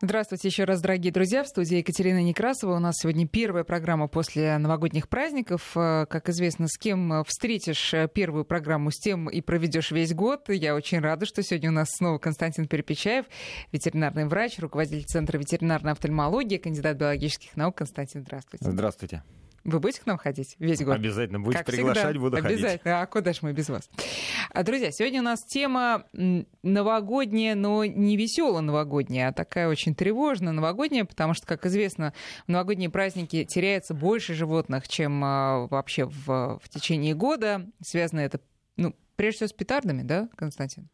Здравствуйте еще раз, дорогие друзья. В студии Екатерина Некрасова. У нас сегодня первая программа после новогодних праздников. Э, как известно, с кем встретишь э, первую программу, с тем и проведешь весь год. Я очень рада, что сегодня у нас снова Константин Перепечаев, ветеринарный врач, руководитель Центра ветеринарной офтальмологии, кандидат биологических наук. Константин, здравствуйте. Здравствуйте. Вы будете к нам ходить весь год? Обязательно будете как приглашать, всегда. буду Обязательно. ходить. А куда же мы без вас? А, друзья, сегодня у нас тема новогодняя, но не веселая новогодняя, а такая очень тревожная новогодняя, потому что, как известно, в новогодние праздники теряется больше животных, чем а, вообще в, в течение года. Связано это, ну, прежде всего, с петардами, да, Константин?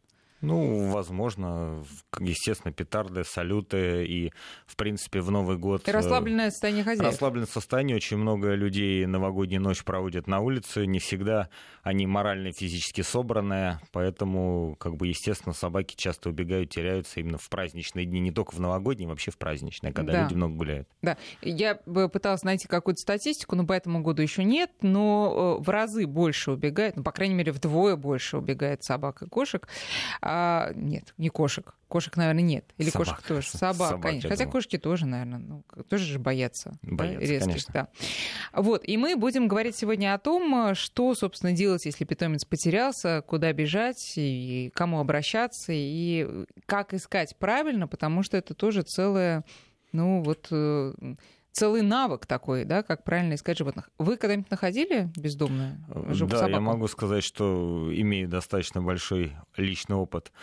Ну, возможно, естественно, петарды, салюты и, в принципе, в Новый год... И расслабленное состояние хозяев. Расслабленное состояние. Очень много людей новогоднюю ночь проводят на улице. Не всегда они морально и физически собранные. Поэтому, как бы, естественно, собаки часто убегают, теряются именно в праздничные дни. Не только в новогодние, вообще в праздничные, когда да. люди много гуляют. Да. Я пыталась найти какую-то статистику, но по этому году еще нет. Но э, в разы больше убегает, ну, по крайней мере, вдвое больше убегает собак и кошек. А, нет, не кошек. Кошек, наверное, нет. Или собак. кошек тоже. Собак, Собак, конечно. Хотя думаю. кошки тоже, наверное, ну, тоже же боятся. Боятся, да, резких, конечно. Да. Вот, и мы будем говорить сегодня о том, что, собственно, делать, если питомец потерялся, куда бежать, и кому обращаться, и как искать правильно, потому что это тоже целое, ну, вот э, целый навык такой, да, как правильно искать животных. Вы когда-нибудь находили бездомное животное? Да, я могу сказать, что имею достаточно большой личный опыт.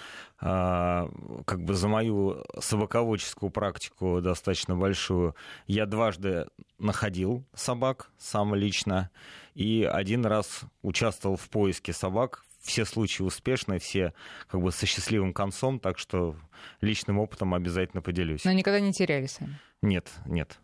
А, как бы за мою собаководческую практику достаточно большую я дважды находил собак сам лично и один раз участвовал в поиске собак все случаи успешные, все как бы со счастливым концом, так что личным опытом обязательно поделюсь. Но никогда не теряли сами? Нет, нет.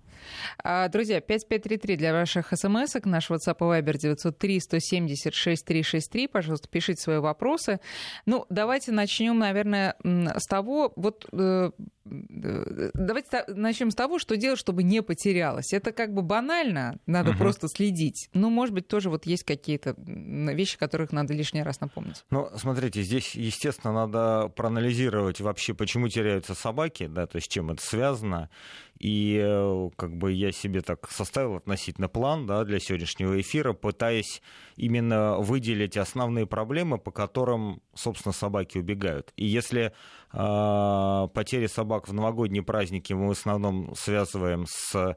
А, друзья, 5533 для ваших смс Наш WhatsApp и Viber 903 176 363. Пожалуйста, пишите свои вопросы. Ну, давайте начнем, наверное, с того, вот э, э, давайте начнем с того, что делать, чтобы не потерялось. Это как бы банально, надо угу. просто следить. Но, может быть, тоже вот есть какие-то вещи, которых надо лишний раз напомнить. Ну, смотрите, здесь, естественно, надо проанализировать вообще, почему теряются собаки, да, то есть чем это связано. И э, как бы я себе так составил относительно план да, для сегодняшнего эфира, пытаясь именно выделить основные проблемы, по которым, собственно, собаки убегают. И если э, потери собак в новогодние праздники мы в основном связываем с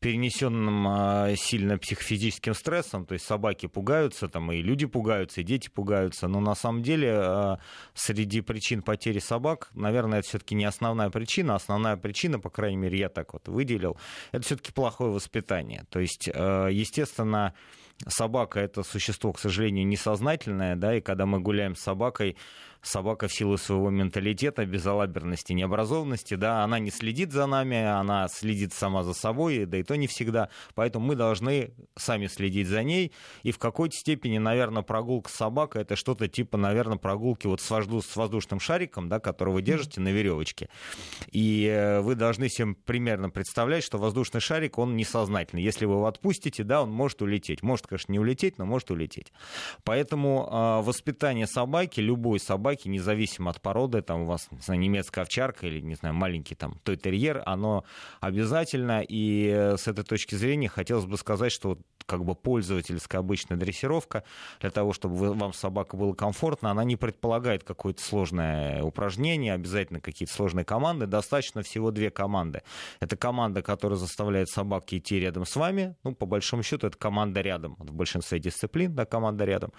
перенесенным а, сильно психофизическим стрессом, то есть собаки пугаются, там и люди пугаются, и дети пугаются, но на самом деле а, среди причин потери собак, наверное, это все-таки не основная причина, основная причина, по крайней мере, я так вот выделил, это все-таки плохое воспитание. То есть, а, естественно, собака это существо, к сожалению, несознательное, да, и когда мы гуляем с собакой, собака в силу своего менталитета, безалаберности, необразованности, да, она не следит за нами, она следит сама за собой, да и то не всегда. Поэтому мы должны сами следить за ней. И в какой-то степени, наверное, прогулка с собакой это что-то типа, наверное, прогулки вот с, вожду, с воздушным шариком, да, который вы держите на веревочке. И э, вы должны себе примерно представлять, что воздушный шарик, он несознательный. Если вы его отпустите, да, он может улететь. Может, конечно, не улететь, но может улететь. Поэтому э, воспитание собаки, любой собаки, собаки, независимо от породы, там у вас, не знаю, немецкая овчарка или, не знаю, маленький там той терьер, оно обязательно. И э, с этой точки зрения хотелось бы сказать, что как бы пользовательская обычная дрессировка, для того, чтобы вам собака было комфортно, она не предполагает какое-то сложное упражнение, обязательно какие-то сложные команды. Достаточно всего две команды. Это команда, которая заставляет собаки идти рядом с вами. Ну, по большому счету, это команда рядом. В большинстве дисциплин, да, команда рядом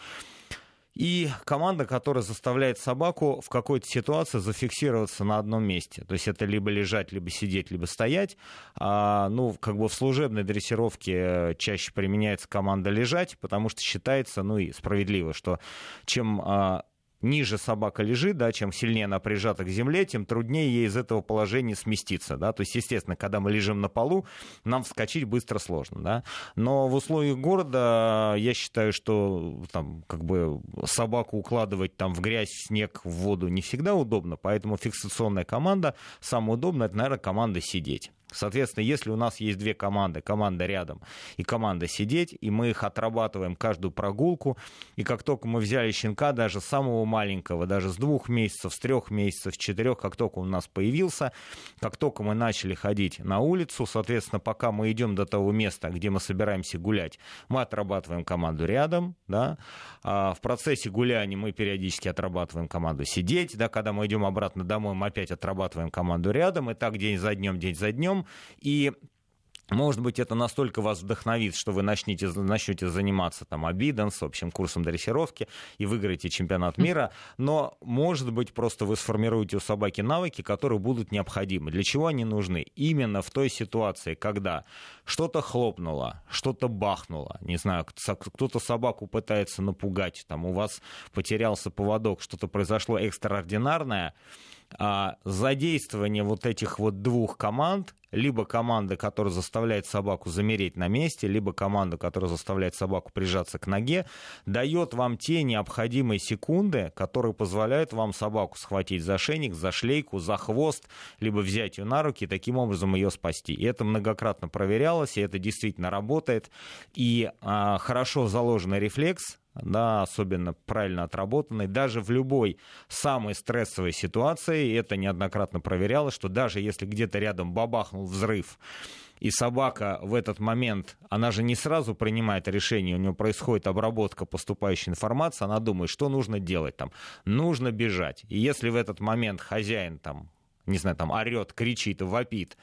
и команда, которая заставляет собаку в какой-то ситуации зафиксироваться на одном месте. То есть это либо лежать, либо сидеть, либо стоять. А, ну, как бы в служебной дрессировке чаще применяется команда лежать, потому что считается, ну и справедливо, что чем а, ниже собака лежит, да, чем сильнее она прижата к земле, тем труднее ей из этого положения сместиться. Да? То есть, естественно, когда мы лежим на полу, нам вскочить быстро сложно. Да? Но в условиях города я считаю, что там, как бы, собаку укладывать там, в грязь, в снег, в воду не всегда удобно, поэтому фиксационная команда, самое удобное, это, наверное, команда сидеть. Соответственно, если у нас есть две команды, команда рядом и команда сидеть, и мы их отрабатываем каждую прогулку, и как только мы взяли щенка, даже самого маленького, даже с двух месяцев, с трех месяцев, с четырех, как только он у нас появился, как только мы начали ходить на улицу, соответственно, пока мы идем до того места, где мы собираемся гулять, мы отрабатываем команду рядом, да, а в процессе гуляния мы периодически отрабатываем команду сидеть, да, когда мы идем обратно домой, мы опять отрабатываем команду рядом, и так день за днем, день за днем, и может быть, это настолько вас вдохновит, что вы начнете, начнете заниматься там обидом, с общим курсом дрессировки и выиграете чемпионат мира, но, может быть, просто вы сформируете у собаки навыки, которые будут необходимы. Для чего они нужны? Именно в той ситуации, когда что-то хлопнуло, что-то бахнуло, не знаю, кто-то собаку пытается напугать, там у вас потерялся поводок, что-то произошло экстраординарное, задействование вот этих вот двух команд, либо команда, которая заставляет собаку замереть на месте, либо команда, которая заставляет собаку прижаться к ноге, дает вам те необходимые секунды, которые позволяют вам собаку схватить за шейник, за шлейку, за хвост, либо взять ее на руки и таким образом ее спасти. И это многократно проверялось, и это действительно работает. И а, хорошо заложенный рефлекс да, особенно правильно отработанный, даже в любой самой стрессовой ситуации, это неоднократно проверялось, что даже если где-то рядом бабахнул взрыв, и собака в этот момент, она же не сразу принимает решение, у нее происходит обработка поступающей информации, она думает, что нужно делать там, нужно бежать. И если в этот момент хозяин там, не знаю, там орет, кричит, вопит,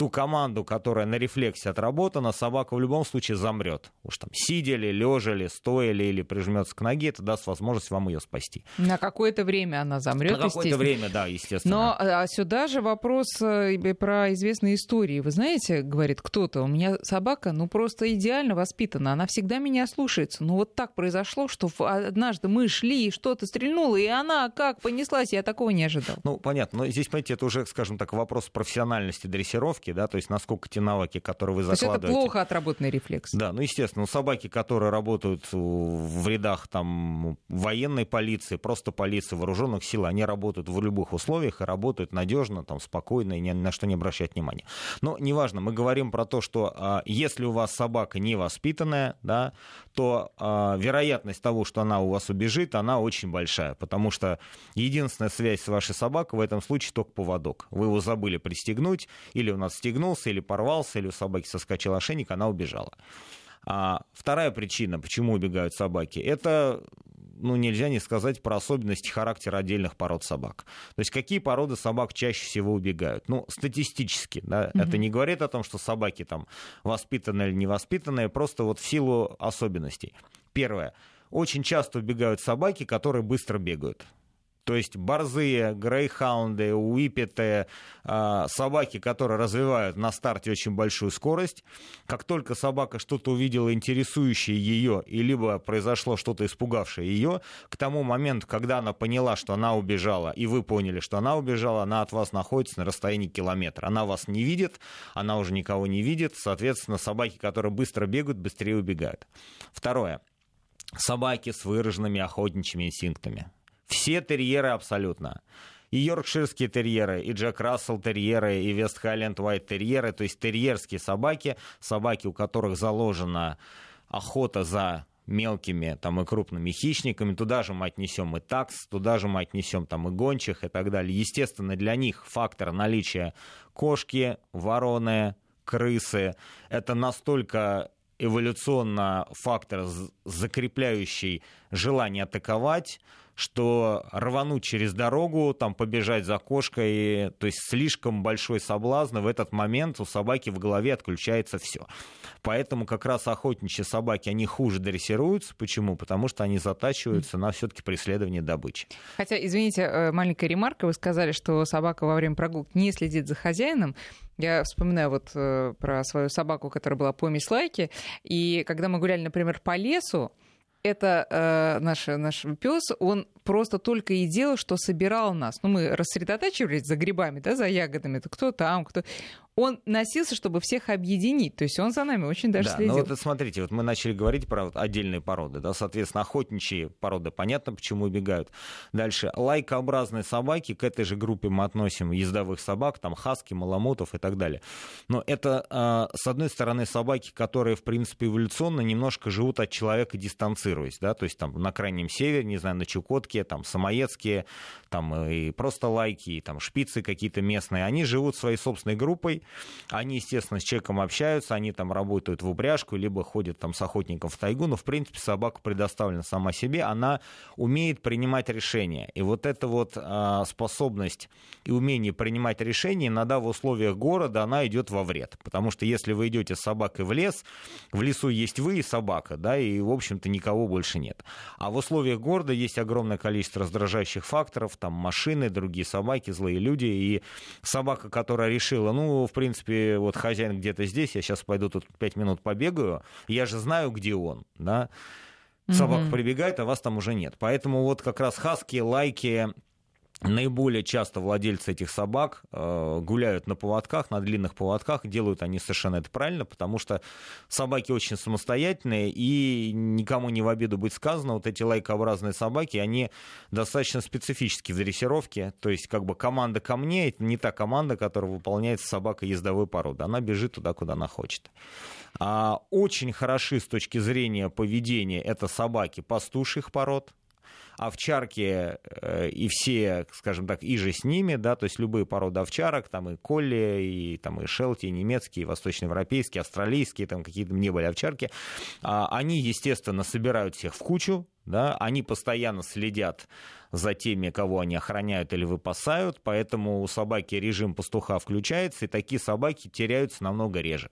ту команду, которая на рефлексе отработана, собака в любом случае замрет. Уж там сидя ли, лежа ли, стоя ли или прижмется к ноге, это даст возможность вам ее спасти. На какое-то время она замрет. На какое-то время, да, естественно. Но а сюда же вопрос э, про известные истории. Вы знаете, говорит кто-то, у меня собака, ну просто идеально воспитана, она всегда меня слушается. Ну вот так произошло, что однажды мы шли, и что-то стрельнуло, и она как понеслась, я такого не ожидал. Ну понятно, но здесь, понимаете, это уже, скажем так, вопрос профессиональности дрессировки навыки, да, то есть насколько те навыки, которые вы закладываете... То есть это плохо отработанный рефлекс. Да, ну, естественно, собаки, которые работают в рядах там военной полиции, просто полиции, вооруженных сил, они работают в любых условиях и работают надежно, там, спокойно и ни на что не обращают внимания. Но неважно, мы говорим про то, что а, если у вас собака невоспитанная, да, то а, вероятность того, что она у вас убежит, она очень большая, потому что единственная связь с вашей собакой в этом случае только поводок. Вы его забыли пристегнуть, или у нас стегнулся или порвался, или у собаки соскочил ошейник, она убежала. А вторая причина, почему убегают собаки, это ну, нельзя не сказать про особенности характера отдельных пород собак. То есть какие породы собак чаще всего убегают? Ну, статистически, да, mm-hmm. это не говорит о том, что собаки там воспитанные или невоспитанные, просто вот в силу особенностей. Первое. Очень часто убегают собаки, которые быстро бегают. То есть борзые, грейхаунды, уипеты, а, собаки, которые развивают на старте очень большую скорость. Как только собака что-то увидела интересующее ее, и либо произошло что-то испугавшее ее, к тому моменту, когда она поняла, что она убежала, и вы поняли, что она убежала, она от вас находится на расстоянии километра. Она вас не видит, она уже никого не видит, соответственно, собаки, которые быстро бегают, быстрее убегают. Второе. Собаки с выраженными охотничьими инстинктами. Все терьеры абсолютно. И йоркширские терьеры, и Джек Рассел терьеры, и Вест Хайленд Уайт терьеры, то есть терьерские собаки, собаки, у которых заложена охота за мелкими там, и крупными хищниками. Туда же мы отнесем и такс, туда же мы отнесем там, и гончих и так далее. Естественно, для них фактор наличия кошки, вороны, крысы — это настолько эволюционно фактор, закрепляющий желание атаковать, что рвануть через дорогу, там побежать за кошкой, то есть слишком большой соблазн, в этот момент у собаки в голове отключается все. Поэтому как раз охотничьи собаки, они хуже дрессируются. Почему? Потому что они затачиваются на все-таки преследование добычи. Хотя, извините, э, маленькая ремарка, вы сказали, что собака во время прогулки не следит за хозяином. Я вспоминаю вот э, про свою собаку, которая была по Мислайке, и когда мы гуляли, например, по лесу, это э, наш, наш пес, он просто только и делал, что собирал нас. Ну, мы рассредотачивались за грибами, да, за ягодами. Это кто там, кто он носился, чтобы всех объединить. То есть он за нами очень даже да, следил. Ну вот смотрите, вот мы начали говорить про вот отдельные породы. Да, соответственно, охотничьи породы, понятно, почему убегают. Дальше, лайкообразные собаки, к этой же группе мы относим ездовых собак, там хаски, маламутов и так далее. Но это, а, с одной стороны, собаки, которые, в принципе, эволюционно немножко живут от человека, дистанцируясь. Да? То есть там на крайнем севере, не знаю, на Чукотке, там самоедские, там и просто лайки, и, там шпицы какие-то местные. Они живут своей собственной группой, они, естественно, с человеком общаются, они там работают в упряжку, либо ходят там с охотником в тайгу, но, в принципе, собака предоставлена сама себе, она умеет принимать решения. И вот эта вот а, способность и умение принимать решения, иногда в условиях города она идет во вред. Потому что если вы идете с собакой в лес, в лесу есть вы и собака, да, и, в общем-то, никого больше нет. А в условиях города есть огромное количество раздражающих факторов, там машины, другие собаки, злые люди, и собака, которая решила, ну, в принципе, вот хозяин где-то здесь, я сейчас пойду тут пять минут побегаю, я же знаю, где он, да, собака mm-hmm. прибегает, а вас там уже нет. Поэтому вот как раз хаски, лайки, Наиболее часто владельцы этих собак э, гуляют на поводках, на длинных поводках. Делают они совершенно это правильно, потому что собаки очень самостоятельные, и никому не в обиду быть сказано, вот эти лайкообразные собаки, они достаточно специфические в дрессировке. То есть как бы команда ко мне, это не та команда, которая выполняется собака ездовой породы. Она бежит туда, куда она хочет. А очень хороши с точки зрения поведения это собаки пастушьих пород, овчарки э, и все, скажем так, и же с ними, да, то есть любые породы овчарок, там и колли, и, там и шелти, и немецкие, и восточноевропейские, австралийские, там какие-то не были овчарки, а, они, естественно, собирают всех в кучу, да, они постоянно следят за теми, кого они охраняют или выпасают, поэтому у собаки режим пастуха включается, и такие собаки теряются намного реже.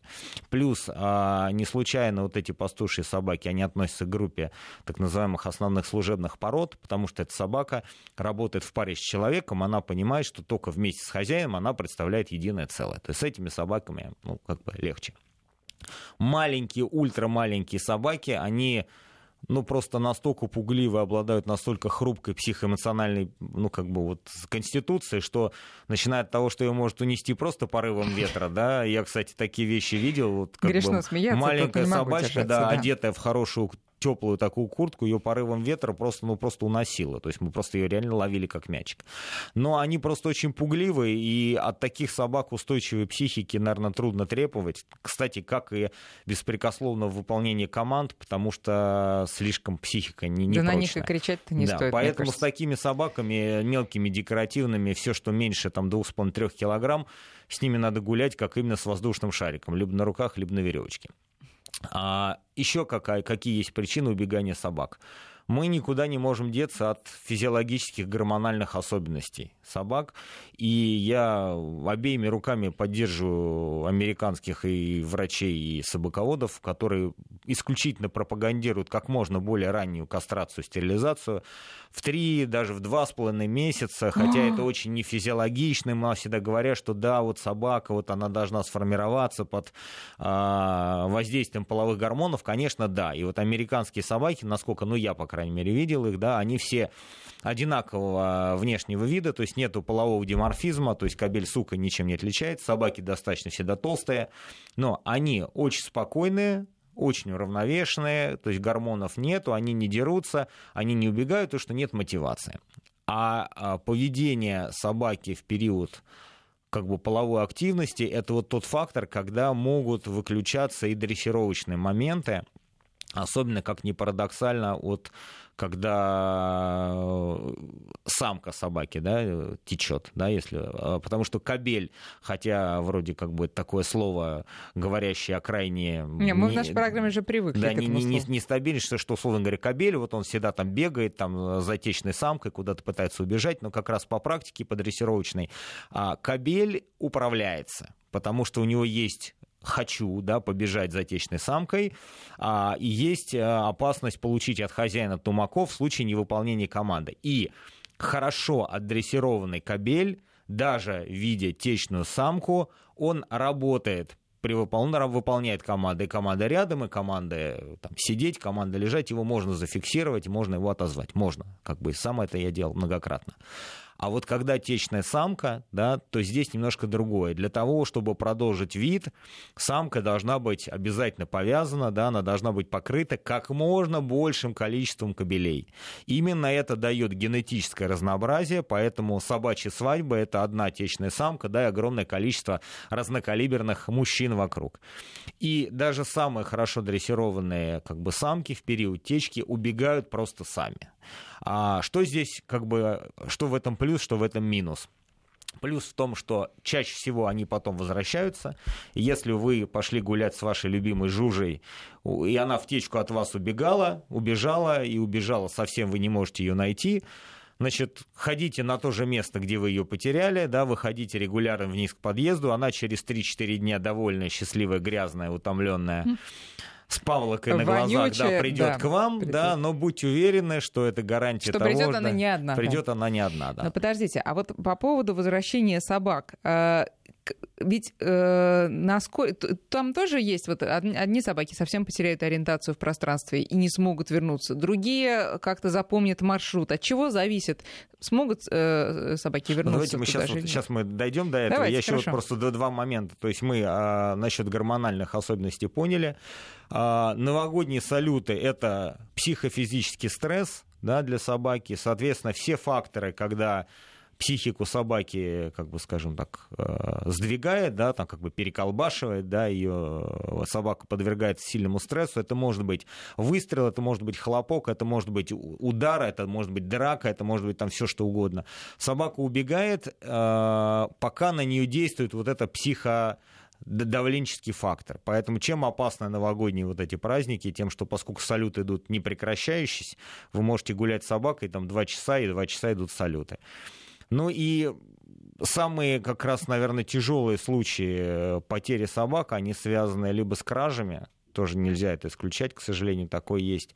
Плюс а, не случайно вот эти пастушьи собаки, они относятся к группе так называемых основных служебных пород, потому что эта собака работает в паре с человеком, она понимает, что только вместе с хозяином она представляет единое целое. То есть с этими собаками, ну, как бы легче. Маленькие, ультрамаленькие собаки, они ну, просто настолько пугливы, обладают настолько хрупкой психоэмоциональной, ну, как бы вот конституцией, что начиная от того, что ее может унести просто порывом ветра, да, я, кстати, такие вещи видел, вот как Грешно бы маленькая собачка, да, да, одетая в хорошую теплую такую куртку, ее порывом ветра просто, ну, просто уносило. То есть мы просто ее реально ловили как мячик. Но они просто очень пугливые, и от таких собак устойчивой психики, наверное, трудно требовать. Кстати, как и беспрекословно в выполнении команд, потому что слишком психика не, не Да прочная. на них и кричать-то не да, стоит, Поэтому с такими собаками, мелкими, декоративными, все, что меньше там 2,5-3 килограмм, с ними надо гулять, как именно с воздушным шариком, либо на руках, либо на веревочке. А еще какая, какие есть причины убегания собак? Мы никуда не можем деться от физиологических гормональных особенностей собак. И я обеими руками поддерживаю американских и врачей, и собаководов, которые исключительно пропагандируют как можно более раннюю кастрацию, стерилизацию в три, даже в два с половиной месяца, хотя это очень нефизиологично, мы всегда говорят, что да, вот собака, вот она должна сформироваться под э, воздействием половых гормонов, конечно, да. И вот американские собаки, насколько, ну, я, по крайней мере, видел их, да, они все одинакового внешнего вида, то есть нету полового диморфизма, то есть кабель сука ничем не отличается, собаки достаточно всегда толстые, но они очень спокойные, очень уравновешенные, то есть гормонов нету, они не дерутся, они не убегают, потому что нет мотивации. А, а поведение собаки в период как бы половой активности это вот тот фактор, когда могут выключаться и дрессировочные моменты, особенно, как ни парадоксально, от когда э, самка собаки да, течет, да, если, э, потому что кабель, хотя вроде как бы такое слово, говорящее о крайне... Не, мы не, в нашей программе же привыкли да, к этому не, не, не стабильность, что, что, условно говоря, кабель, вот он всегда там бегает, там, за течной самкой, куда-то пытается убежать, но как раз по практике, по дрессировочной, а кабель управляется, потому что у него есть хочу да, побежать за отечественной самкой, а, и есть а, опасность получить от хозяина тумаков в случае невыполнения команды. И хорошо отдрессированный кабель, даже видя течную самку, он работает при выполнении выполняет команда, и команда рядом, и команда там, сидеть, команда лежать, его можно зафиксировать, можно его отозвать. Можно, как бы, сам это я делал многократно. А вот когда течная самка, да, то здесь немножко другое. Для того, чтобы продолжить вид, самка должна быть обязательно повязана, да, она должна быть покрыта как можно большим количеством кабелей. Именно это дает генетическое разнообразие, поэтому собачья свадьба — это одна течная самка, да, и огромное количество разнокалиберных мужчин вокруг. И даже самые хорошо дрессированные как бы, самки в период течки убегают просто сами. А что здесь, как бы, что в этом плюс, что в этом минус? Плюс в том, что чаще всего они потом возвращаются. Если вы пошли гулять с вашей любимой Жужей, и она в течку от вас убегала, убежала и убежала совсем, вы не можете ее найти, значит, ходите на то же место, где вы ее потеряли, да, выходите регулярно вниз к подъезду, она через 3-4 дня довольная, счастливая, грязная, утомленная с павлокой на глазах, да, придет да, к вам, придет. да, но будьте уверены, что это гарантия что того, придет она не одна. Придет да. она не одна, да. Но подождите, а вот по поводу возвращения собак, э, ведь э, насколько там тоже есть вот одни собаки совсем потеряют ориентацию в пространстве и не смогут вернуться, другие как-то запомнят маршрут. От чего зависит? Смогут э, собаки вернуться? Ну, давайте мы сейчас, вот, сейчас мы дойдем до этого. Давайте, Я еще вот просто до два момента. То есть мы а, насчет гормональных особенностей поняли. А, новогодние салюты это психофизический стресс да, для собаки. Соответственно, все факторы, когда психику собаки, как бы, скажем так, э, сдвигает, да, там как бы переколбашивает, да, ее э, собака подвергает сильному стрессу. Это может быть выстрел, это может быть хлопок, это может быть удар, это может быть драка, это может быть там все что угодно. Собака убегает, э, пока на нее действует вот это психо давленческий фактор. Поэтому чем опасны новогодние вот эти праздники? Тем, что поскольку салюты идут не прекращающиеся, вы можете гулять с собакой там два часа, и два часа идут салюты. Ну и самые как раз, наверное, тяжелые случаи э, потери собак, они связаны либо с кражами, тоже нельзя это исключать, к сожалению, такое есть.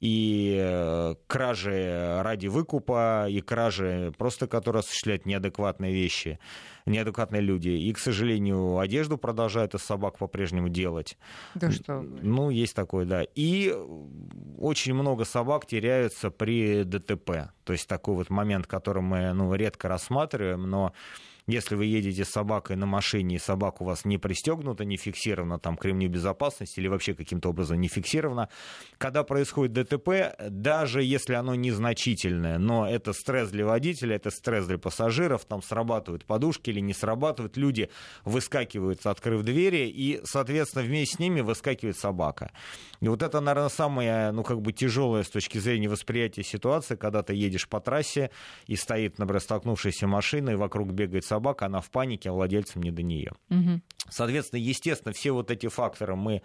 И э, кражи ради выкупа, и кражи просто, которые осуществляют неадекватные вещи, неадекватные люди. И, к сожалению, одежду продолжают из собак по-прежнему делать. Да что? Ну, есть такое, да. И очень много собак теряются при ДТП. То есть такой вот момент, который мы ну, редко рассматриваем, но если вы едете с собакой на машине, и собака у вас не пристегнута, не фиксирована там к безопасности или вообще каким-то образом не фиксирована, когда происходит ДТП, даже если оно незначительное, но это стресс для водителя, это стресс для пассажиров, там срабатывают подушки или не срабатывают, люди выскакивают, открыв двери, и, соответственно, вместе с ними выскакивает собака. И вот это, наверное, самое, ну, как бы тяжелое с точки зрения восприятия ситуации, когда ты едешь по трассе, и стоит, например, столкнувшаяся машина, и вокруг бегает собака, собака, она в панике, а владельцам не до нее. Угу. Соответственно, естественно, все вот эти факторы мы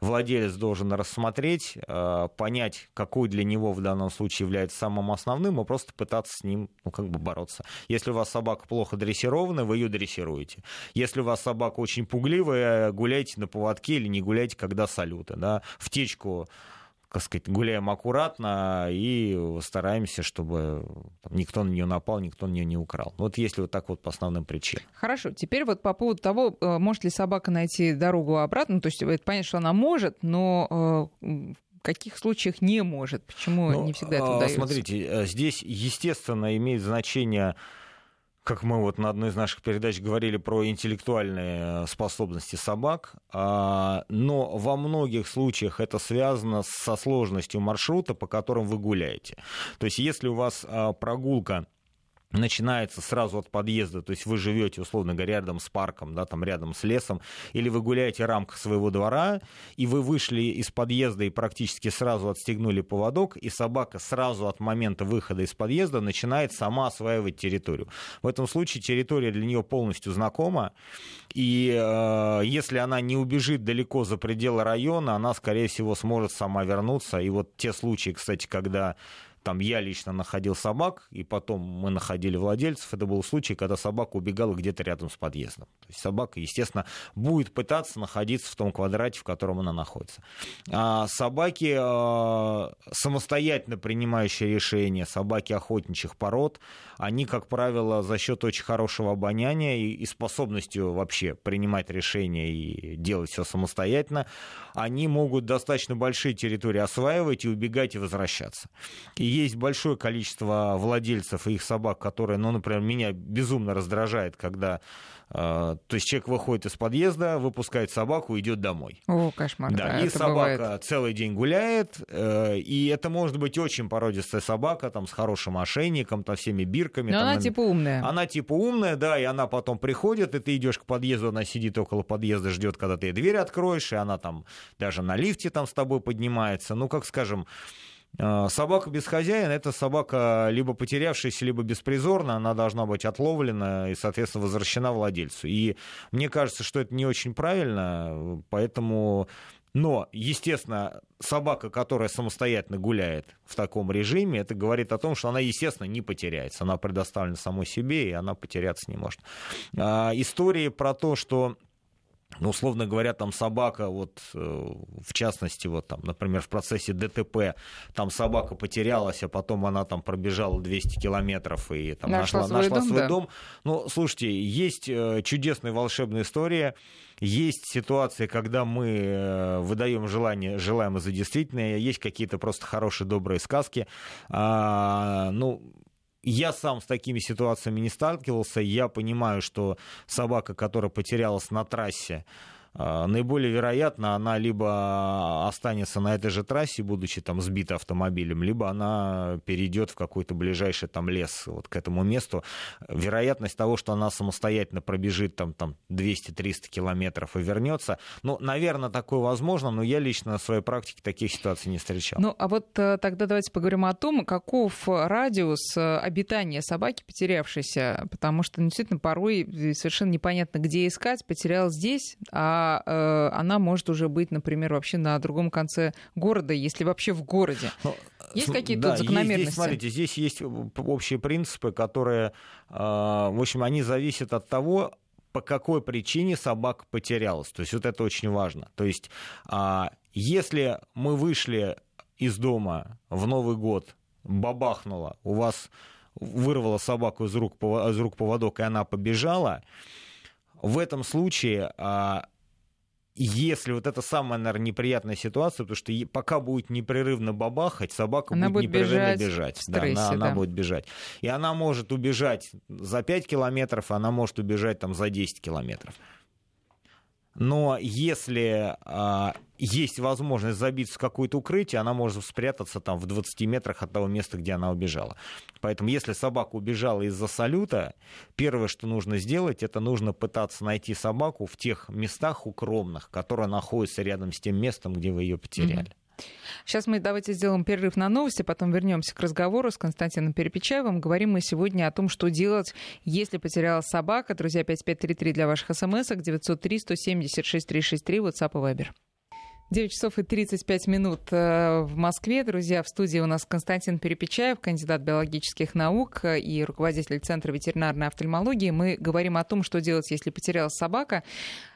владелец должен рассмотреть, э, понять, какой для него в данном случае является самым основным, и просто пытаться с ним ну, как бы бороться. Если у вас собака плохо дрессирована, вы ее дрессируете. Если у вас собака очень пугливая, гуляйте на поводке или не гуляйте, когда салюты. Да? В течку как сказать, гуляем аккуратно и стараемся, чтобы никто на нее напал, никто на нее не украл. Вот если вот так вот по основным причинам. Хорошо. Теперь вот по поводу того, э, может ли собака найти дорогу обратно. То есть это понятно, что она может, но э, в каких случаях не может? Почему ну, не всегда это удается? Смотрите, э, здесь, естественно, имеет значение как мы вот на одной из наших передач говорили про интеллектуальные э, способности собак, а, но во многих случаях это связано со сложностью маршрута, по которым вы гуляете. То есть если у вас а, прогулка начинается сразу от подъезда, то есть вы живете, условно говоря, рядом с парком, да, там рядом с лесом, или вы гуляете в рамках своего двора, и вы вышли из подъезда и практически сразу отстегнули поводок, и собака сразу от момента выхода из подъезда начинает сама осваивать территорию. В этом случае территория для нее полностью знакома, и э, если она не убежит далеко за пределы района, она, скорее всего, сможет сама вернуться. И вот те случаи, кстати, когда там я лично находил собак, и потом мы находили владельцев. Это был случай, когда собака убегала где-то рядом с подъездом. То есть собака, естественно, будет пытаться находиться в том квадрате, в котором она находится. А собаки а, самостоятельно принимающие решения, собаки охотничьих пород, они, как правило, за счет очень хорошего обоняния и, способностью вообще принимать решения и делать все самостоятельно, они могут достаточно большие территории осваивать и убегать и возвращаться. И есть большое количество владельцев и их собак, которые, ну, например, меня безумно раздражает, когда а, то есть человек выходит из подъезда, выпускает собаку, идет домой. О, кошмар. Да, и собака бывает. целый день гуляет, э, и это может быть очень породистая собака, там, с хорошим ошейником, там, всеми бирками. Но там, она типа умная. Она типа умная, да, и она потом приходит, и ты идешь к подъезду, она сидит около подъезда, ждет, когда ты дверь откроешь, и она там даже на лифте там с тобой поднимается. Ну, как скажем, собака без хозяина – это собака либо потерявшаяся, либо беспризорная, она должна быть отловлена и, соответственно, возвращена владельцу. И мне кажется, что это не очень правильно, поэтому но, естественно, собака, которая самостоятельно гуляет в таком режиме, это говорит о том, что она, естественно, не потеряется. Она предоставлена самой себе, и она потеряться не может. А, истории про то, что ну, условно говоря, там собака, вот э, в частности, вот там, например, в процессе ДТП, там собака потерялась, а потом она там пробежала 200 километров и там нашла, нашла свой, нашла дом, свой да. дом. Ну, слушайте, есть э, чудесная волшебная история, есть ситуации, когда мы э, выдаем желание, желаем за действительное, есть какие-то просто хорошие, добрые сказки. А, ну, я сам с такими ситуациями не сталкивался. Я понимаю, что собака, которая потерялась на трассе, наиболее вероятно, она либо останется на этой же трассе, будучи там сбита автомобилем, либо она перейдет в какой-то ближайший там лес вот к этому месту. Вероятность того, что она самостоятельно пробежит там, там 200-300 километров и вернется, ну, наверное, такое возможно, но я лично на своей практике таких ситуаций не встречал. Ну, а вот э, тогда давайте поговорим о том, каков радиус э, обитания собаки, потерявшейся, потому что действительно порой совершенно непонятно, где искать, потерялась здесь, а а э, она может уже быть, например, вообще на другом конце города, если вообще в городе. Но... Ну, есть какие-то да, закономерности? Здесь, смотрите, здесь есть общие принципы, которые, э, в общем, они зависят от того, по какой причине собака потерялась. То есть вот это очень важно. То есть а, если мы вышли из дома в Новый год, бабахнуло, у вас вырвала собаку из рук, из рук поводок, и она побежала, в этом случае а, если вот это самая, наверное, неприятная ситуация, потому что пока будет непрерывно бабахать, собака она будет, будет непрерывно бежать. бежать. Стрессе, да, она, да. она будет бежать. И она может убежать за 5 километров, она может убежать там за 10 километров. Но если а, есть возможность забиться в какое-то укрытие, она может спрятаться там в 20 метрах от того места, где она убежала. Поэтому если собака убежала из-за салюта, первое, что нужно сделать, это нужно пытаться найти собаку в тех местах укромных, которые находятся рядом с тем местом, где вы ее потеряли. Mm-hmm. Сейчас мы давайте сделаем перерыв на новости, потом вернемся к разговору с Константином Перепечаевым. Говорим мы сегодня о том, что делать, если потерялась собака. Друзья, 5533 для ваших смс-ок, 903 176 363, WhatsApp и Viber. 9 часов и 35 минут э, в Москве. Друзья, в студии у нас Константин Перепечаев, кандидат биологических наук и руководитель Центра ветеринарной офтальмологии. Мы говорим о том, что делать, если потерялась собака.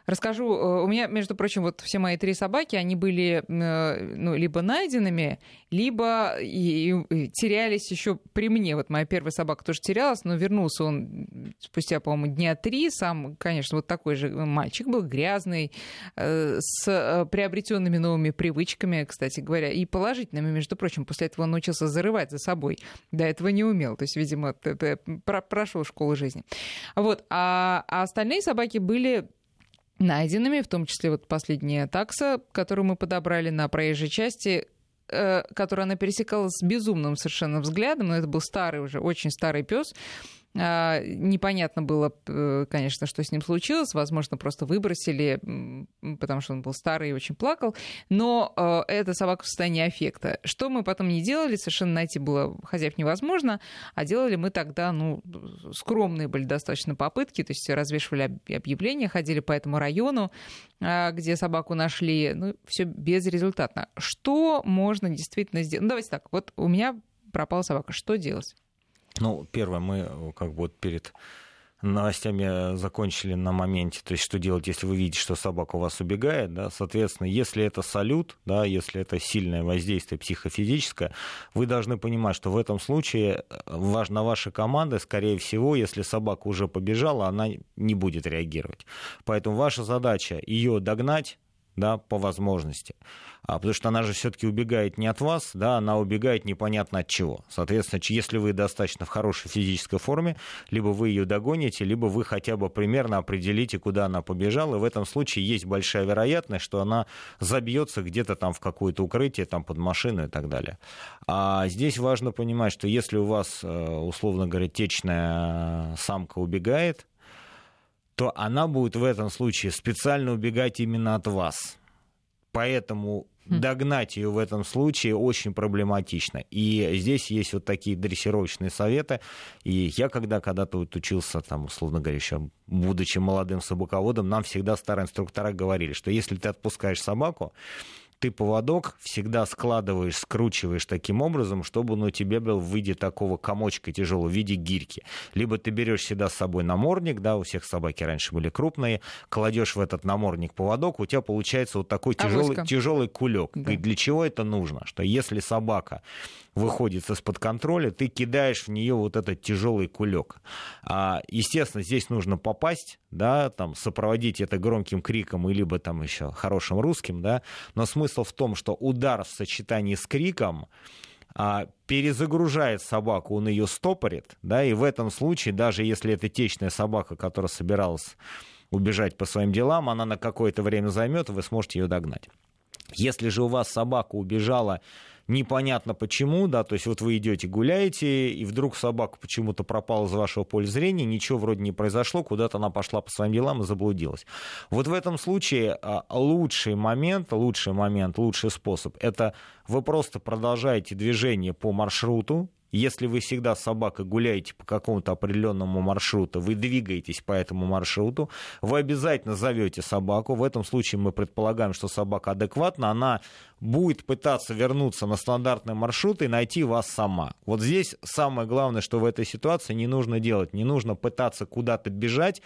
Расскажу, э, у меня, между прочим, вот все мои три собаки, они были э, ну, либо найденными, либо и, и терялись еще при мне. Вот моя первая собака тоже терялась, но вернулся он спустя, по-моему, дня три. Сам, конечно, вот такой же мальчик был, грязный, э, с приобретенными новыми привычками, кстати говоря, и положительными, между прочим. После этого он научился зарывать за собой. До этого не умел. То есть, видимо, прошел школу жизни. Вот. А, а остальные собаки были найденными, в том числе вот последняя такса, которую мы подобрали на проезжей части, э, которую она пересекала с безумным совершенно взглядом, но это был старый уже, очень старый пес, непонятно было, э, конечно, что с ним случилось. Возможно, просто выбросили, потому что он был старый и очень плакал. Но э, эта собака в состоянии аффекта. Что мы потом не делали, совершенно найти было хозяев невозможно. А делали мы тогда, ну, скромные были достаточно попытки. То есть развешивали объявления, ходили по этому району, а, где собаку нашли. Ну, все безрезультатно. Что можно действительно сделать? Ну, давайте так. Вот у меня пропала собака. Что делать? Ну, первое, мы как бы вот перед новостями закончили на моменте, то есть что делать, если вы видите, что собака у вас убегает, да, соответственно, если это салют, да, если это сильное воздействие психофизическое, вы должны понимать, что в этом случае э, важна ваша команда, скорее всего, если собака уже побежала, она не будет реагировать. Поэтому ваша задача ее догнать, да, по возможности. А, потому что она же все-таки убегает не от вас, да, она убегает непонятно от чего. Соответственно, если вы достаточно в хорошей физической форме, либо вы ее догоните, либо вы хотя бы примерно определите, куда она побежала. И в этом случае есть большая вероятность, что она забьется где-то там в какое-то укрытие, там под машину и так далее. А здесь важно понимать, что если у вас, э, условно говоря, течная самка убегает, то она будет в этом случае специально убегать именно от вас. Поэтому хм. догнать ее в этом случае очень проблематично. И здесь есть вот такие дрессировочные советы. И я когда когда-то вот учился, там, условно говоря, еще будучи молодым собаководом, нам всегда старые инструктора говорили, что если ты отпускаешь собаку, ты поводок всегда складываешь, скручиваешь таким образом, чтобы он у тебя был в виде такого комочка тяжелого, в виде гирьки. Либо ты берешь всегда с собой намордник, да, у всех собаки раньше были крупные, кладешь в этот намордник поводок, у тебя получается вот такой тяжелый, тяжелый кулек. Да. И для чего это нужно? Что если собака выходит из-под контроля, ты кидаешь в нее вот этот тяжелый кулек. А, естественно, здесь нужно попасть, да, там, сопроводить это громким криком, и либо там еще хорошим русским, да, но смысл в том, что удар в сочетании с криком а, перезагружает собаку, он ее стопорит, да, и в этом случае, даже если это течная собака, которая собиралась убежать по своим делам, она на какое-то время займет, вы сможете ее догнать. Если же у вас собака убежала непонятно почему, да, то есть вот вы идете гуляете, и вдруг собака почему-то пропала из вашего поля зрения, ничего вроде не произошло, куда-то она пошла по своим делам и заблудилась. Вот в этом случае а, лучший момент, лучший момент, лучший способ, это вы просто продолжаете движение по маршруту, если вы всегда с собакой гуляете по какому-то определенному маршруту, вы двигаетесь по этому маршруту, вы обязательно зовете собаку. В этом случае мы предполагаем, что собака адекватна, она будет пытаться вернуться на стандартный маршрут и найти вас сама. Вот здесь самое главное, что в этой ситуации не нужно делать. Не нужно пытаться куда-то бежать,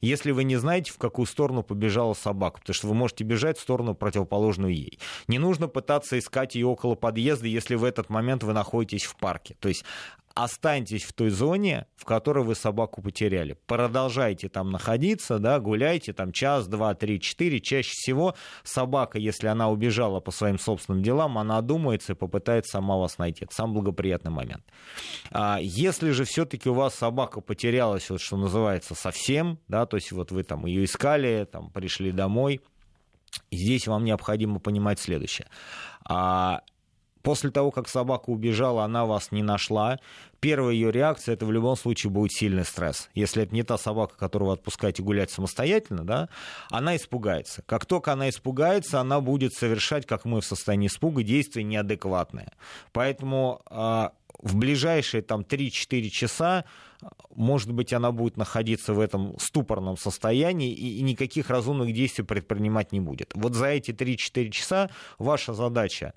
если вы не знаете, в какую сторону побежала собака, потому что вы можете бежать в сторону противоположную ей. Не нужно пытаться искать ее около подъезда, если в этот момент вы находитесь в парке. То есть останьтесь в той зоне, в которой вы собаку потеряли. Продолжайте там находиться, да, гуляйте там час, два, три, четыре. Чаще всего собака, если она убежала по своим собственным делам, она одумается и попытается сама вас найти. Это самый благоприятный момент. А если же все-таки у вас собака потерялась, вот что называется, совсем, да, то есть вот вы там ее искали, там пришли домой, здесь вам необходимо понимать следующее. А После того, как собака убежала, она вас не нашла. Первая ее реакция это в любом случае будет сильный стресс. Если это не та собака, которую вы отпускаете гулять самостоятельно, да, она испугается. Как только она испугается, она будет совершать, как мы в состоянии испуга, действия неадекватные. Поэтому э, в ближайшие там 3-4 часа может быть, она будет находиться в этом ступорном состоянии и, и никаких разумных действий предпринимать не будет. Вот за эти 3-4 часа ваша задача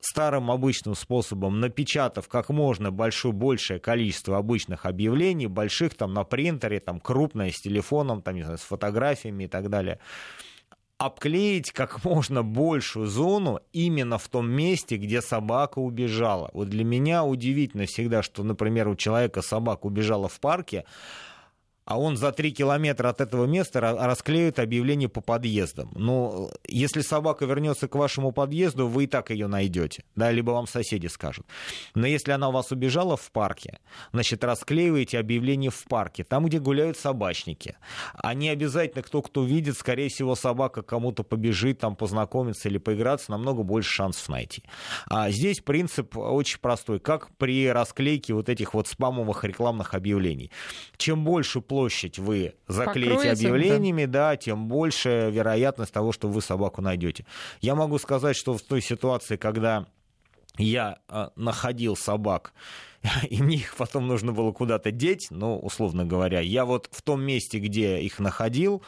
старым обычным способом, напечатав как можно большое, большее количество обычных объявлений, больших там на принтере, там крупное, с телефоном, там, не знаю, с фотографиями и так далее, обклеить как можно большую зону именно в том месте, где собака убежала. Вот для меня удивительно всегда, что, например, у человека собака убежала в парке, а он за три километра от этого места расклеит объявление по подъездам. Ну, если собака вернется к вашему подъезду, вы и так ее найдете, да, либо вам соседи скажут. Но если она у вас убежала в парке, значит, расклеиваете объявление в парке, там, где гуляют собачники. А не обязательно кто кто видит, скорее всего, собака кому-то побежит, там познакомиться или поиграться, намного больше шансов найти. А здесь принцип очень простой, как при расклейке вот этих вот спамовых рекламных объявлений. Чем больше площадь площадь вы заклеите Покроете, объявлениями, да. да, тем больше вероятность того, что вы собаку найдете. Я могу сказать, что в той ситуации, когда я э, находил собак, и мне их потом нужно было куда-то деть, ну, условно говоря, я вот в том месте, где их находил,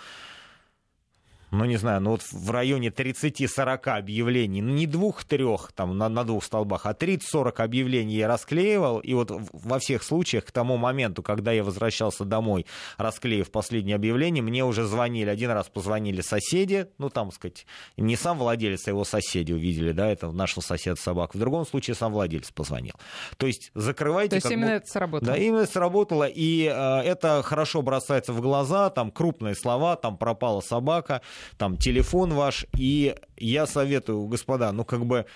ну, не знаю, ну вот в районе 30-40 объявлений, ну, не двух-трех там на, на двух столбах, а 30-40 объявлений я расклеивал, и вот во всех случаях к тому моменту, когда я возвращался домой, расклеив последнее объявление, мне уже звонили, один раз позвонили соседи, ну, там, сказать, не сам владелец, а его соседи увидели, да, это нашего соседа собак, в другом случае сам владелец позвонил. То есть закрывайте... То есть именно бы... это сработало? Да, именно сработало, и э, это хорошо бросается в глаза, там крупные слова, там пропала собака, там телефон ваш, и я советую, господа, ну как бы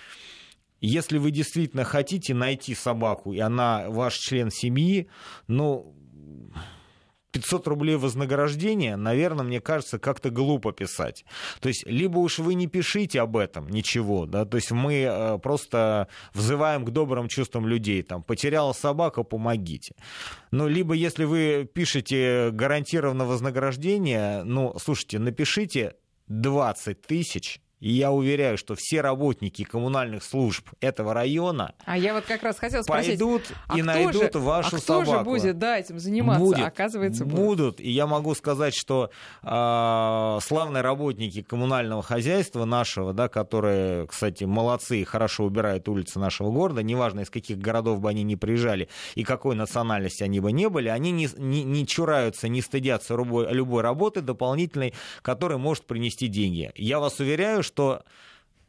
если вы действительно хотите найти собаку, и она ваш член семьи, ну, 500 рублей вознаграждения, наверное, мне кажется, как-то глупо писать. То есть, либо уж вы не пишите об этом ничего, да, то есть мы э, просто взываем к добрым чувствам людей, там, потеряла собака, помогите. Ну, либо если вы пишете гарантированное вознаграждение, ну, слушайте, напишите 20 тысяч, и я уверяю, что все работники коммунальных служб этого района а я вот как раз хотела спросить, пойдут а и найдут же, вашу а кто собаку. же будет да, этим заниматься? Будет, Оказывается, будут. будут. И я могу сказать, что э, славные работники коммунального хозяйства нашего, да, которые, кстати, молодцы и хорошо убирают улицы нашего города, неважно, из каких городов бы они ни приезжали и какой национальности они бы не были, они не, не, не чураются, не стыдятся любой, любой работы дополнительной, которая может принести деньги. Я вас уверяю, что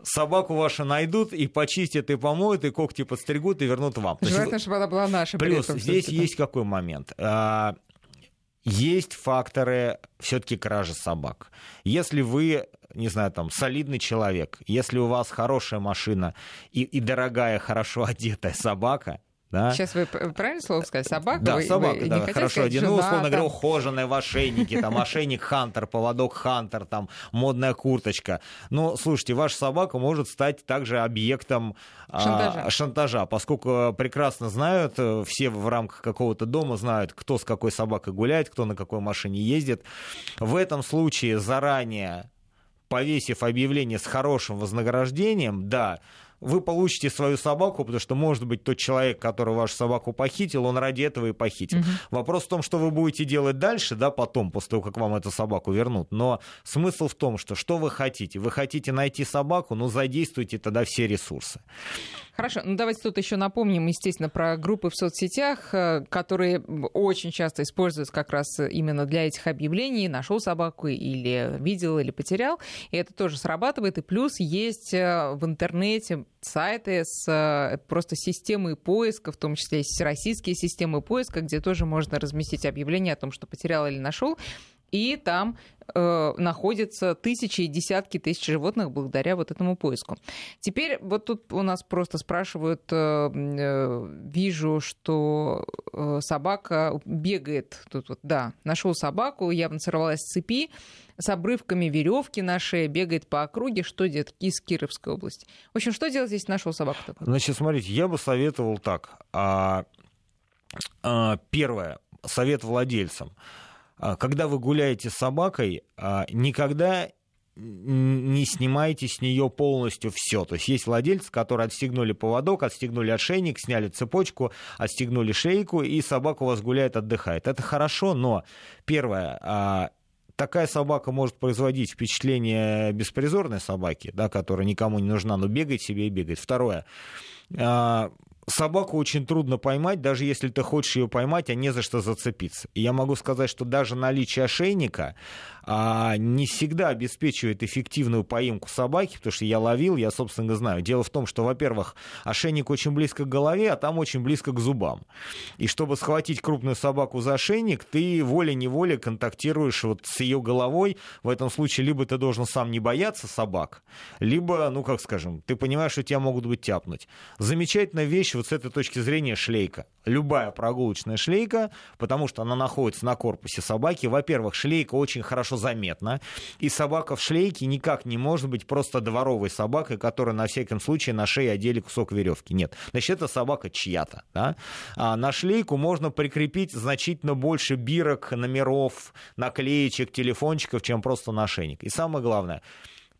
собаку вашу найдут и почистят, и помоют, и когти подстригут, и вернут вам. Желательно, есть, чтобы она была наша. Плюс здесь есть какой момент. А, есть факторы все-таки кражи собак. Если вы, не знаю, там, солидный человек, если у вас хорошая машина и, и дорогая, хорошо одетая собака, да? Сейчас вы правильно слово сказали? Собака? Да, вы, собака, вы да, хорошо. Один, ну, условно там... говоря, ухоженная в ошейнике, там, ошейник Хантер, поводок Хантер, там, модная курточка. Но, слушайте, ваша собака может стать также объектом шантажа, а, шантажа поскольку прекрасно знают, э, все в рамках какого-то дома знают, кто с какой собакой гуляет, кто на какой машине ездит. В этом случае заранее повесив объявление с хорошим вознаграждением, да, вы получите свою собаку, потому что, может быть, тот человек, который вашу собаку похитил, он ради этого и похитил. Угу. Вопрос в том, что вы будете делать дальше, да, потом, после того, как вам эту собаку вернут. Но смысл в том, что что вы хотите? Вы хотите найти собаку, ну, задействуйте тогда все ресурсы. Хорошо, ну давайте тут еще напомним, естественно, про группы в соцсетях, э, которые очень часто используются как раз именно для этих объявлений. Нашел собаку или видел, или потерял. И это тоже срабатывает. И плюс есть э, в интернете сайты с э, просто системой поиска, в том числе есть российские системы поиска, где тоже можно разместить объявление о том, что потерял или нашел и там э, находятся тысячи и десятки тысяч животных благодаря вот этому поиску. Теперь вот тут у нас просто спрашивают, э, э, вижу, что э, собака бегает, тут вот, да, нашел собаку, явно сорвалась с цепи, с обрывками веревки на шее, бегает по округе, что делать из Кировской области. В общем, что делать, если нашел собаку такую? Значит, смотрите, я бы советовал так. А, а, первое, совет владельцам – когда вы гуляете с собакой, а, никогда не снимайте с нее полностью все. То есть есть владельцы, которые отстегнули поводок, отстегнули ошейник, сняли цепочку, отстегнули шейку, и собака у вас гуляет, отдыхает. Это хорошо, но первое, а, такая собака может производить впечатление беспризорной собаки, да, которая никому не нужна, но бегает себе и бегает. Второе, собаку очень трудно поймать, даже если ты хочешь ее поймать, а не за что зацепиться. И я могу сказать, что даже наличие ошейника а, не всегда обеспечивает эффективную поимку собаки, потому что я ловил, я, собственно, знаю. Дело в том, что, во-первых, ошейник очень близко к голове, а там очень близко к зубам. И чтобы схватить крупную собаку за ошейник, ты волей-неволей контактируешь вот с ее головой. В этом случае либо ты должен сам не бояться собак, либо, ну, как скажем, ты понимаешь, что тебя могут быть тяпнуть. Замечательная вещь вот с этой точки зрения шлейка. Любая прогулочная шлейка, потому что она находится на корпусе собаки. Во-первых, шлейка очень хорошо заметно. И собака в шлейке никак не может быть просто дворовой собакой, которая на всяком случае на шее одели кусок веревки. Нет. Значит, это собака чья-то. Да? А на шлейку можно прикрепить значительно больше бирок, номеров, наклеечек, телефончиков, чем просто на ошейник. И самое главное,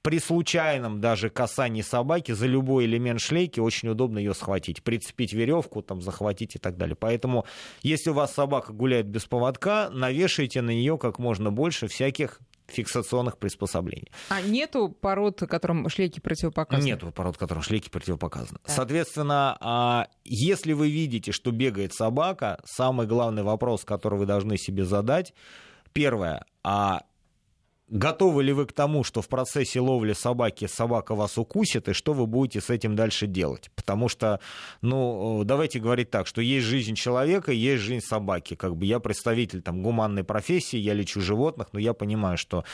при случайном даже касании собаки за любой элемент шлейки очень удобно ее схватить, прицепить веревку, там, захватить и так далее. Поэтому, если у вас собака гуляет без поводка, навешайте на нее как можно больше всяких фиксационных приспособлений. А нету пород, которым шлейки противопоказаны? Нету пород, которым шлейки противопоказаны. Так. Соответственно, а, если вы видите, что бегает собака, самый главный вопрос, который вы должны себе задать, первое, а Готовы ли вы к тому, что в процессе ловли собаки собака вас укусит, и что вы будете с этим дальше делать? Потому что, ну, давайте говорить так, что есть жизнь человека, есть жизнь собаки. Как бы я представитель там гуманной профессии, я лечу животных, но я понимаю, что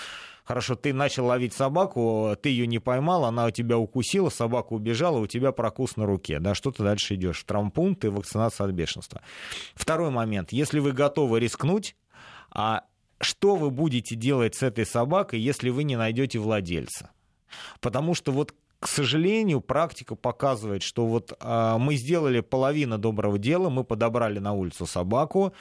Хорошо, ты начал ловить собаку, ты ее не поймал, она у тебя укусила, собака убежала, у тебя прокус на руке. Да, что ты дальше идешь? В травмпункт и вакцинация от бешенства. Второй момент. Если вы готовы рискнуть, а что вы будете делать с этой собакой, если вы не найдете владельца. Потому что вот к сожалению, практика показывает, что вот э, мы сделали половину доброго дела, мы подобрали на улицу собаку,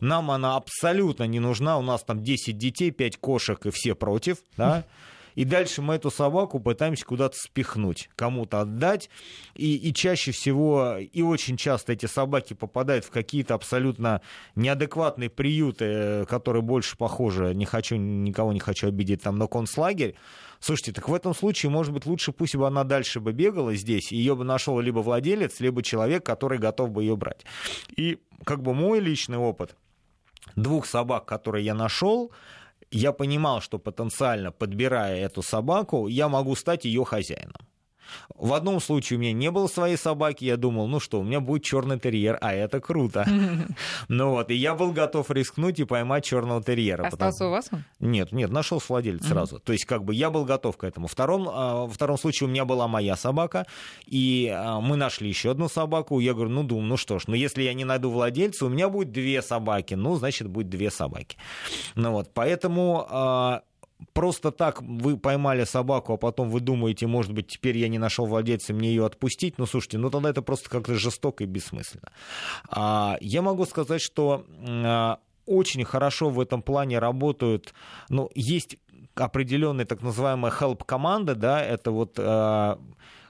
нам она абсолютно не нужна, у нас там 10 детей, 5 кошек и все против, да, и дальше мы эту собаку пытаемся куда-то спихнуть, кому-то отдать, и, и чаще всего, и очень часто эти собаки попадают в какие-то абсолютно неадекватные приюты, которые больше похожи, не хочу, никого не хочу обидеть, там, на концлагерь, Слушайте, так в этом случае, может быть, лучше пусть бы она дальше бы бегала здесь, и ее бы нашел либо владелец, либо человек, который готов бы ее брать. И как бы мой личный опыт. Двух собак, которые я нашел, я понимал, что потенциально подбирая эту собаку, я могу стать ее хозяином. В одном случае у меня не было своей собаки, я думал, ну что, у меня будет черный терьер, а это круто. Ну вот, и я был готов рискнуть и поймать черного терьера. Остался у вас он? Нет, нет, нашел владелец сразу. То есть, как бы я был готов к этому. А, во втором случае у меня была моя собака, и а, мы нашли еще одну собаку. Я говорю, ну думаю, ну что ж, ну если я не найду владельца, у меня будет две собаки. Ну, значит, будет две собаки. Ну вот, поэтому а, просто так вы поймали собаку, а потом вы думаете, может быть, теперь я не нашел владельца, мне ее отпустить. Ну, слушайте, ну тогда это просто как-то жестоко и бессмысленно. А, я могу сказать, что а, очень хорошо в этом плане работают, ну, есть определенные так называемые help команды, да, это вот а,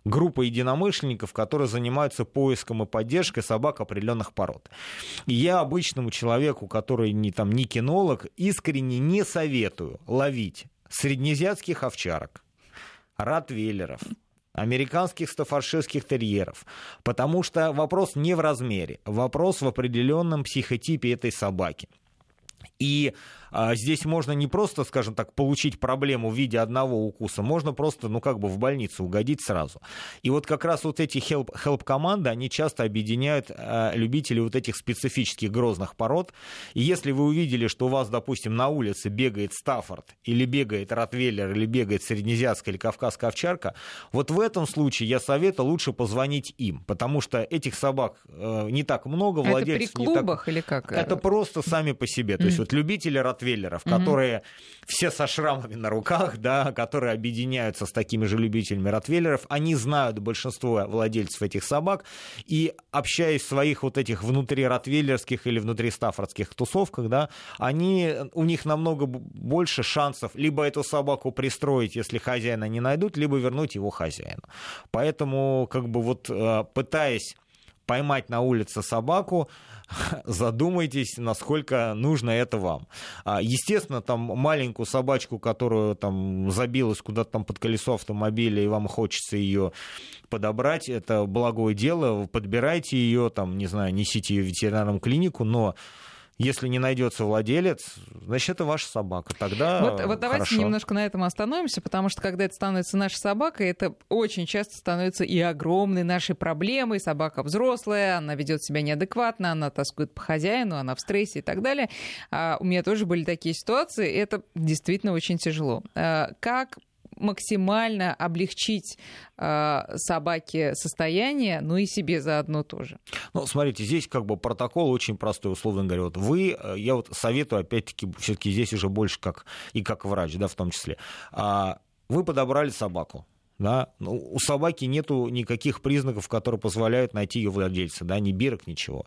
группа единомышленников, которые занимаются поиском и поддержкой собак определенных пород. И я обычному человеку, который не, там, не кинолог, искренне не советую ловить среднеазиатских овчарок, ротвейлеров, американских стафарширских терьеров, потому что вопрос не в размере, вопрос в определенном психотипе этой собаки. И здесь можно не просто, скажем так, получить проблему в виде одного укуса, можно просто, ну, как бы в больницу угодить сразу. И вот как раз вот эти help, help команды, они часто объединяют а, любителей вот этих специфических грозных пород. И если вы увидели, что у вас, допустим, на улице бегает Стаффорд, или бегает Ротвейлер, или бегает среднеазиатская или кавказская овчарка, вот в этом случае я советую лучше позвонить им, потому что этих собак э, не так много, владельцев Это при клубах так... или как? Это просто сами по себе. То есть вот любители ротвейлеров, mm-hmm. которые все со шрамами на руках, да, которые объединяются с такими же любителями ротвейлеров, они знают большинство владельцев этих собак, и общаясь в своих вот этих внутри ротвейлерских или внутри стаффордских тусовках, да, они, у них намного больше шансов либо эту собаку пристроить, если хозяина не найдут, либо вернуть его хозяину. Поэтому, как бы вот э, пытаясь поймать на улице собаку, задумайтесь, насколько нужно это вам. А, естественно, там маленькую собачку, которую там забилась куда-то там под колесо автомобиля, и вам хочется ее подобрать, это благое дело, подбирайте ее, там, не знаю, несите ее в ветеринарную клинику, но если не найдется владелец, значит, это ваша собака. Тогда вот, вот давайте хорошо. немножко на этом остановимся, потому что когда это становится нашей собакой, это очень часто становится и огромной нашей проблемой. Собака взрослая, она ведет себя неадекватно, она тоскует по хозяину, она в стрессе и так далее. А у меня тоже были такие ситуации, это действительно очень тяжело. А, как максимально облегчить э, собаке состояние, ну и себе заодно тоже. Ну, смотрите, здесь как бы протокол очень простой, условно говоря. Вот вы, э, я вот советую, опять-таки, все-таки здесь уже больше как и как врач, да, в том числе. А, вы подобрали собаку, да, ну, у собаки нету никаких признаков, которые позволяют найти ее владельца, да, ни бирок, ничего.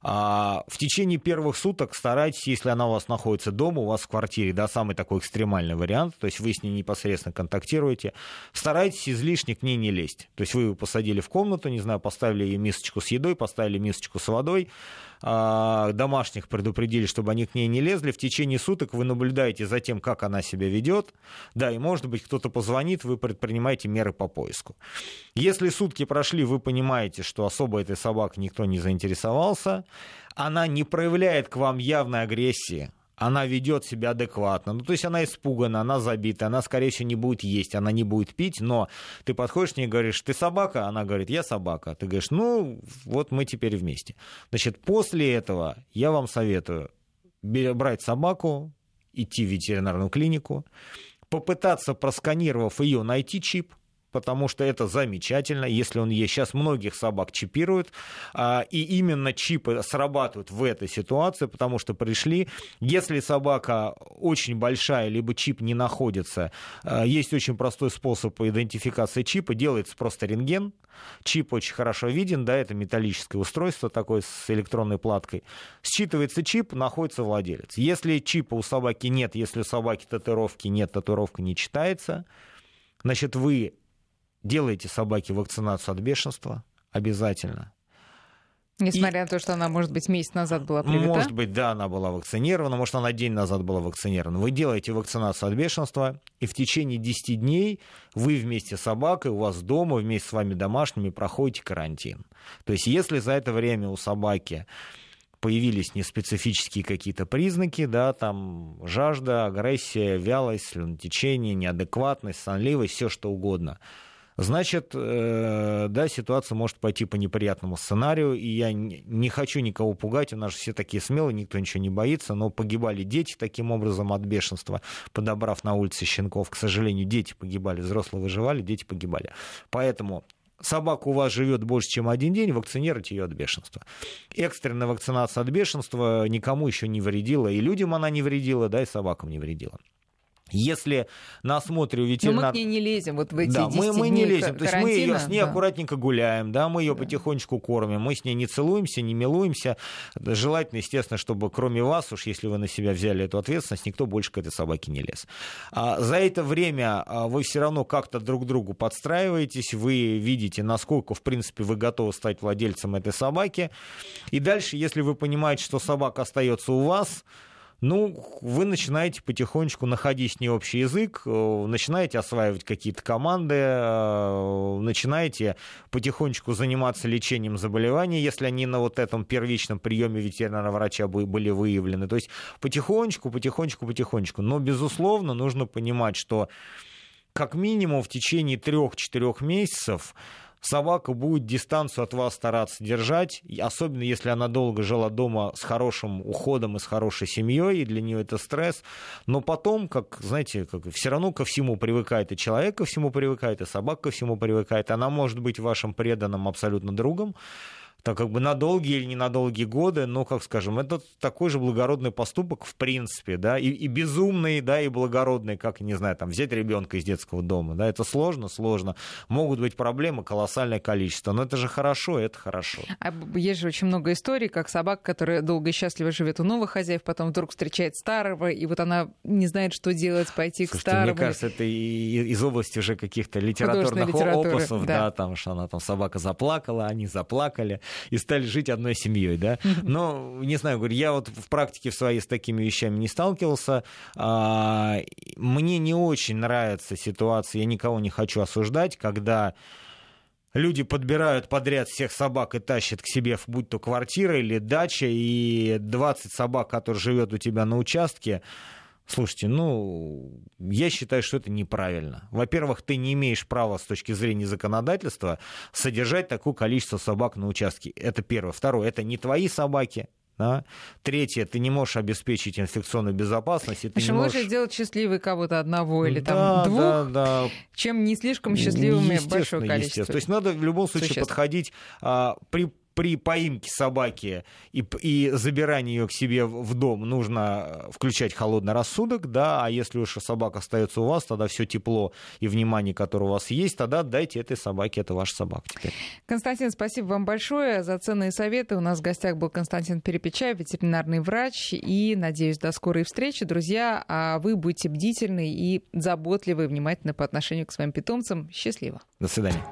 А, в течение первых суток старайтесь, если она у вас находится дома, у вас в квартире, да, самый такой экстремальный вариант, то есть вы с ней непосредственно контактируете, старайтесь излишне к ней не лезть. То есть вы ее посадили в комнату, не знаю, поставили ей мисочку с едой, поставили мисочку с водой, домашних предупредили, чтобы они к ней не лезли. В течение суток вы наблюдаете за тем, как она себя ведет. Да, и может быть кто-то позвонит, вы предпринимаете меры по поиску. Если сутки прошли, вы понимаете, что особо этой собакой никто не заинтересовался, она не проявляет к вам явной агрессии, она ведет себя адекватно. Ну, то есть она испугана, она забита, она, скорее всего, не будет есть, она не будет пить, но ты подходишь к ней и говоришь, ты собака? Она говорит, я собака. Ты говоришь, ну, вот мы теперь вместе. Значит, после этого я вам советую брать собаку, идти в ветеринарную клинику, попытаться, просканировав ее, найти чип, потому что это замечательно, если он есть. Сейчас многих собак чипируют, а, и именно чипы срабатывают в этой ситуации, потому что пришли, если собака очень большая, либо чип не находится, а, есть очень простой способ идентификации чипа, делается просто рентген, чип очень хорошо виден, да, это металлическое устройство такое с электронной платкой, считывается чип, находится владелец. Если чипа у собаки нет, если у собаки татуировки нет, татуировка не читается, значит, вы Делайте собаке вакцинацию от бешенства обязательно. Несмотря и... на то, что она, может быть, месяц назад была привита? Может быть, да, она была вакцинирована, может, она день назад была вакцинирована. Вы делаете вакцинацию от бешенства, и в течение 10 дней вы вместе с собакой, у вас дома, вместе с вами домашними проходите карантин. То есть, если за это время у собаки появились неспецифические какие-то признаки, да, там жажда, агрессия, вялость, слюнотечение, неадекватность, сонливость, все что угодно – значит, э, да, ситуация может пойти по неприятному сценарию, и я не хочу никого пугать, у нас же все такие смелые, никто ничего не боится, но погибали дети таким образом от бешенства, подобрав на улице щенков. К сожалению, дети погибали, взрослые выживали, дети погибали. Поэтому собака у вас живет больше, чем один день, вакцинируйте ее от бешенства. Экстренная вакцинация от бешенства никому еще не вредила, и людям она не вредила, да, и собакам не вредила. Если на осмотре у ветеринара... Но мы к ней не лезем вот в эти Да, мы, мы не лезем. То есть мы ее, с ней да. аккуратненько гуляем, да, мы ее да. потихонечку кормим, мы с ней не целуемся, не милуемся. Желательно, естественно, чтобы кроме вас, уж если вы на себя взяли эту ответственность, никто больше к этой собаке не лез. А за это время а, вы все равно как-то друг другу подстраиваетесь, вы видите, насколько, в принципе, вы готовы стать владельцем этой собаки. И дальше, если вы понимаете, что собака остается у вас, ну, вы начинаете потихонечку находить с ней общий язык, э, начинаете осваивать какие-то команды, э, начинаете потихонечку заниматься лечением заболеваний, если они на вот этом первичном приеме ветеринарного врача были выявлены. То есть потихонечку, потихонечку, потихонечку. Но, безусловно, нужно понимать, что как минимум в течение трех-четырех месяцев собака будет дистанцию от вас стараться держать, особенно если она долго жила дома с хорошим уходом и с хорошей семьей, и для нее это стресс. Но потом, как, знаете, как, все равно ко всему привыкает, и человек ко всему привыкает, и собака ко всему привыкает. Она может быть вашим преданным абсолютно другом, так как бы на долгие или не на долгие годы, но, как скажем, это такой же благородный поступок в принципе, да, и, и безумный, да, и благородный, как, не знаю, там, взять ребенка из детского дома, да, это сложно, сложно. Могут быть проблемы, колоссальное количество, но это же хорошо, это хорошо. А есть же очень много историй, как собака, которая долго и счастливо живет у новых хозяев, потом вдруг встречает старого, и вот она не знает, что делать, пойти Слушайте, к старому. мне кажется, это из области уже каких-то литературных опусов, да. да, там, что она там собака заплакала, они заплакали, и стали жить одной семьей, да. Но, не знаю, говорю, я вот в практике в своей с такими вещами не сталкивался. А, мне не очень нравится ситуация, я никого не хочу осуждать, когда люди подбирают подряд всех собак и тащат к себе, будь то квартира или дача, и 20 собак, которые живет у тебя на участке, Слушайте, ну, я считаю, что это неправильно. Во-первых, ты не имеешь права с точки зрения законодательства содержать такое количество собак на участке. Это первое. Второе, это не твои собаки, да? Третье, ты не можешь обеспечить инфекционную безопасность. И ты не можешь... лучше сделать счастливой кого-то одного или да, там двух, да, да. чем не слишком счастливыми большое количество. То есть надо в любом случае подходить а, при при поимке собаки и, и забирании ее к себе в дом нужно включать холодный рассудок, да, а если уж собака остается у вас, тогда все тепло и внимание, которое у вас есть, тогда дайте этой собаке, это ваша собака теперь. Константин, спасибо вам большое за ценные советы. У нас в гостях был Константин Перепечаев, ветеринарный врач, и, надеюсь, до скорой встречи, друзья, а вы будьте бдительны и заботливы, внимательны по отношению к своим питомцам. Счастливо. До свидания.